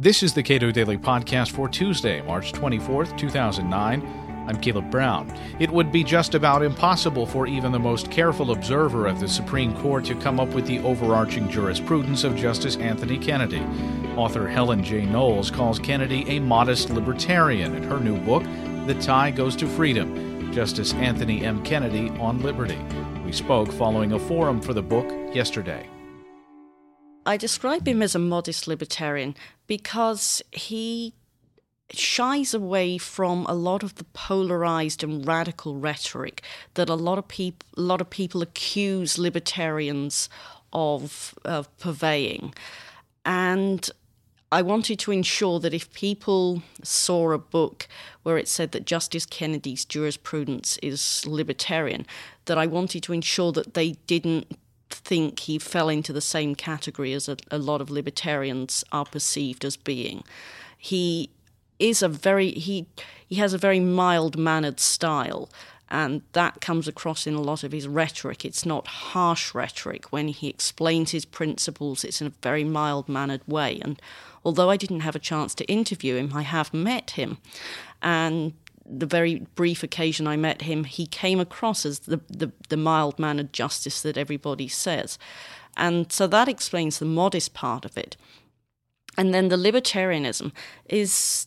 This is the Cato Daily Podcast for Tuesday, March 24th, 2009. I'm Caleb Brown. It would be just about impossible for even the most careful observer of the Supreme Court to come up with the overarching jurisprudence of Justice Anthony Kennedy. Author Helen J. Knowles calls Kennedy a modest libertarian in her new book, The Tie Goes to Freedom Justice Anthony M. Kennedy on Liberty. We spoke following a forum for the book yesterday. I describe him as a modest libertarian because he shies away from a lot of the polarized and radical rhetoric that a lot of people a lot of people accuse libertarians of, of purveying. And I wanted to ensure that if people saw a book where it said that Justice Kennedy's jurisprudence is libertarian, that I wanted to ensure that they didn't think he fell into the same category as a, a lot of libertarians are perceived as being. He is a very he he has a very mild mannered style and that comes across in a lot of his rhetoric. It's not harsh rhetoric. When he explains his principles, it's in a very mild mannered way. And although I didn't have a chance to interview him, I have met him. And the very brief occasion I met him, he came across as the, the, the mild mannered justice that everybody says. And so that explains the modest part of it. And then the libertarianism is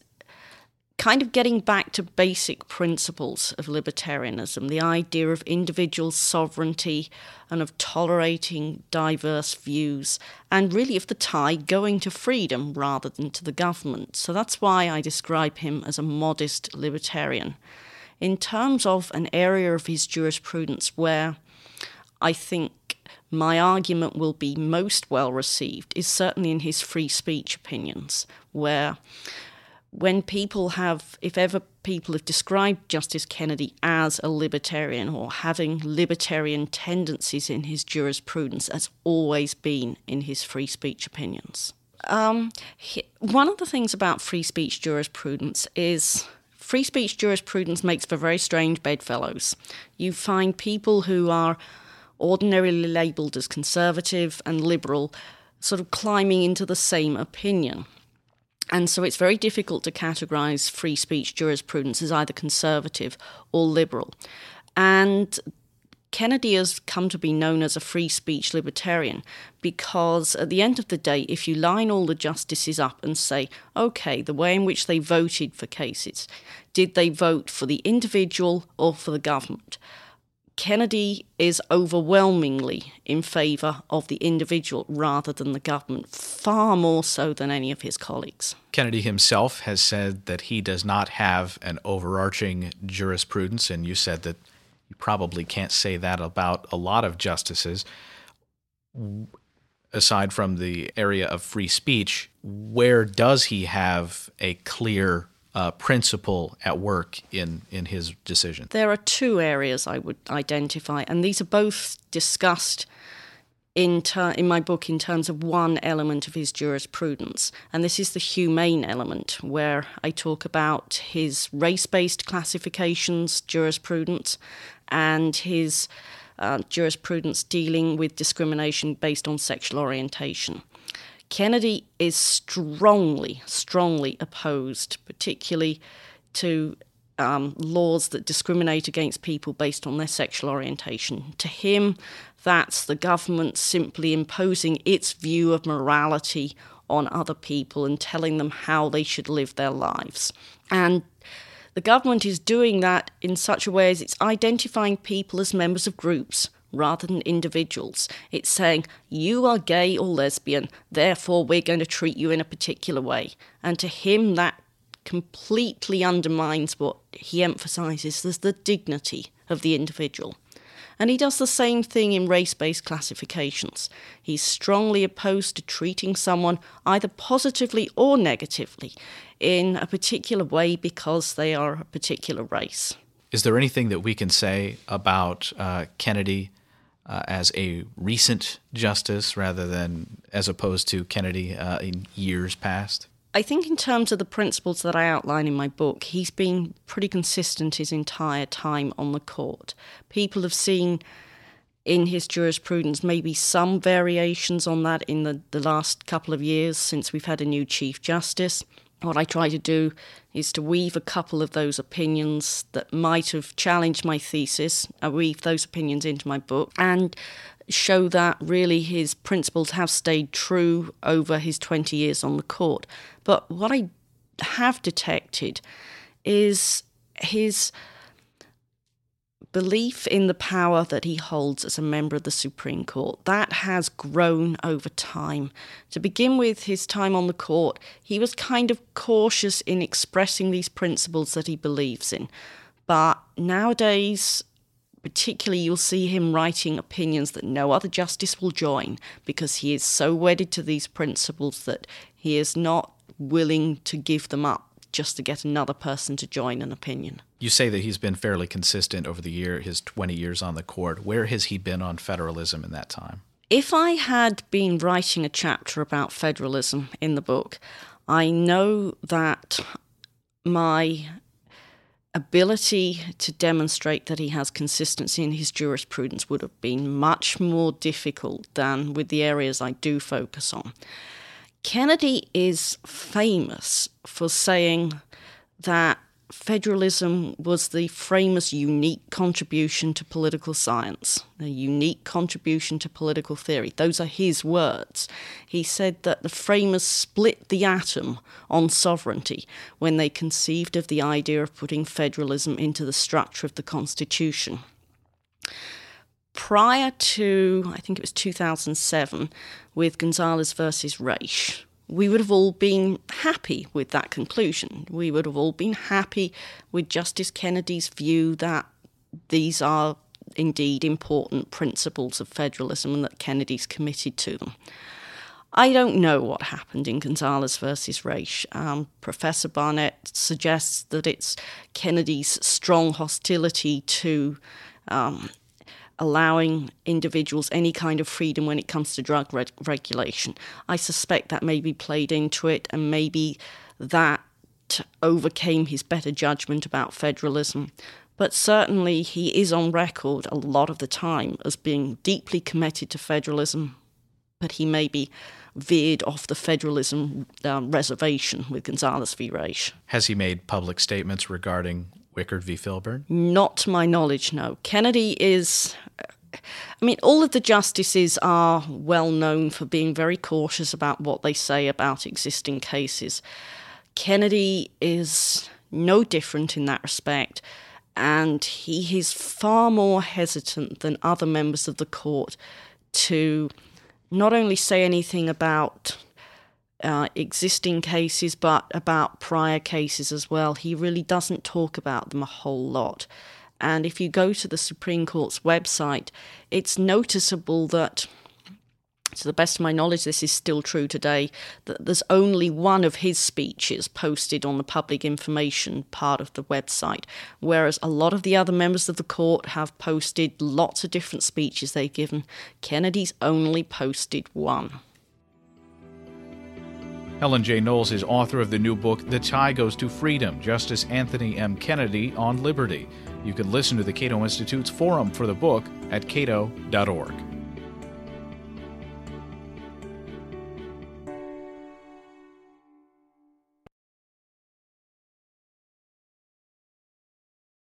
kind of getting back to basic principles of libertarianism the idea of individual sovereignty and of tolerating diverse views, and really of the tie going to freedom rather than to the government. So that's why I describe him as a modest libertarian. In terms of an area of his jurisprudence where I think my argument will be most well received is certainly in his free speech opinions, where when people have, if ever people have described Justice Kennedy as a libertarian or having libertarian tendencies in his jurisprudence, has always been in his free speech opinions. Um, he, one of the things about free speech jurisprudence is free speech jurisprudence makes for very strange bedfellows. You find people who are ordinarily labelled as conservative and liberal sort of climbing into the same opinion. And so it's very difficult to categorize free speech jurisprudence as either conservative or liberal. And Kennedy has come to be known as a free speech libertarian because, at the end of the day, if you line all the justices up and say, okay, the way in which they voted for cases, did they vote for the individual or for the government? Kennedy is overwhelmingly in favour of the individual rather than the government, far more so than any of his colleagues. Kennedy himself has said that he does not have an overarching jurisprudence, and you said that you probably can't say that about a lot of justices. Aside from the area of free speech, where does he have a clear uh, principle at work in, in his decision? There are two areas I would identify, and these are both discussed in, ter- in my book in terms of one element of his jurisprudence, and this is the humane element, where I talk about his race based classifications jurisprudence and his uh, jurisprudence dealing with discrimination based on sexual orientation. Kennedy is strongly, strongly opposed, particularly to um, laws that discriminate against people based on their sexual orientation. To him, that's the government simply imposing its view of morality on other people and telling them how they should live their lives. And the government is doing that in such a way as it's identifying people as members of groups rather than individuals. It's saying, you are gay or lesbian, therefore we're going to treat you in a particular way. And to him, that completely undermines what he emphasizes as the dignity of the individual. And he does the same thing in race based classifications. He's strongly opposed to treating someone either positively or negatively in a particular way because they are a particular race. Is there anything that we can say about uh, Kennedy uh, as a recent justice rather than as opposed to Kennedy uh, in years past? I think, in terms of the principles that I outline in my book, he's been pretty consistent his entire time on the court. People have seen in his jurisprudence, maybe some variations on that in the, the last couple of years since we've had a new Chief Justice. What I try to do is to weave a couple of those opinions that might have challenged my thesis, I weave those opinions into my book, and show that really his principles have stayed true over his 20 years on the court. But what I have detected is his belief in the power that he holds as a member of the Supreme Court. That has grown over time. To begin with, his time on the court, he was kind of cautious in expressing these principles that he believes in. But nowadays, particularly, you'll see him writing opinions that no other justice will join because he is so wedded to these principles that he is not willing to give them up just to get another person to join an opinion. You say that he's been fairly consistent over the year, his 20 years on the court. Where has he been on federalism in that time? If I had been writing a chapter about federalism in the book, I know that my ability to demonstrate that he has consistency in his jurisprudence would have been much more difficult than with the areas I do focus on. Kennedy is famous for saying that federalism was the framers' unique contribution to political science, a unique contribution to political theory. Those are his words. He said that the framers split the atom on sovereignty when they conceived of the idea of putting federalism into the structure of the Constitution prior to, I think it was 2007, with Gonzales versus Raich, we would have all been happy with that conclusion. We would have all been happy with Justice Kennedy's view that these are indeed important principles of federalism and that Kennedy's committed to them. I don't know what happened in Gonzales versus Raich. Um, Professor Barnett suggests that it's Kennedy's strong hostility to um, allowing individuals any kind of freedom when it comes to drug re- regulation. I suspect that maybe played into it, and maybe that overcame his better judgment about federalism. But certainly, he is on record a lot of the time as being deeply committed to federalism, but he maybe veered off the federalism um, reservation with Gonzales v. Raich. Has he made public statements regarding Wickard v. Filburn? Not to my knowledge, no. Kennedy is. I mean, all of the justices are well known for being very cautious about what they say about existing cases. Kennedy is no different in that respect, and he is far more hesitant than other members of the court to not only say anything about uh, existing cases, but about prior cases as well. He really doesn't talk about them a whole lot. And if you go to the Supreme Court's website, it's noticeable that, to the best of my knowledge, this is still true today, that there's only one of his speeches posted on the public information part of the website, whereas a lot of the other members of the court have posted lots of different speeches they've given. Kennedy's only posted one. Helen J. Knowles is author of the new book, The Tie Goes to Freedom Justice Anthony M. Kennedy on Liberty. You can listen to the Cato Institute's forum for the book at cato.org.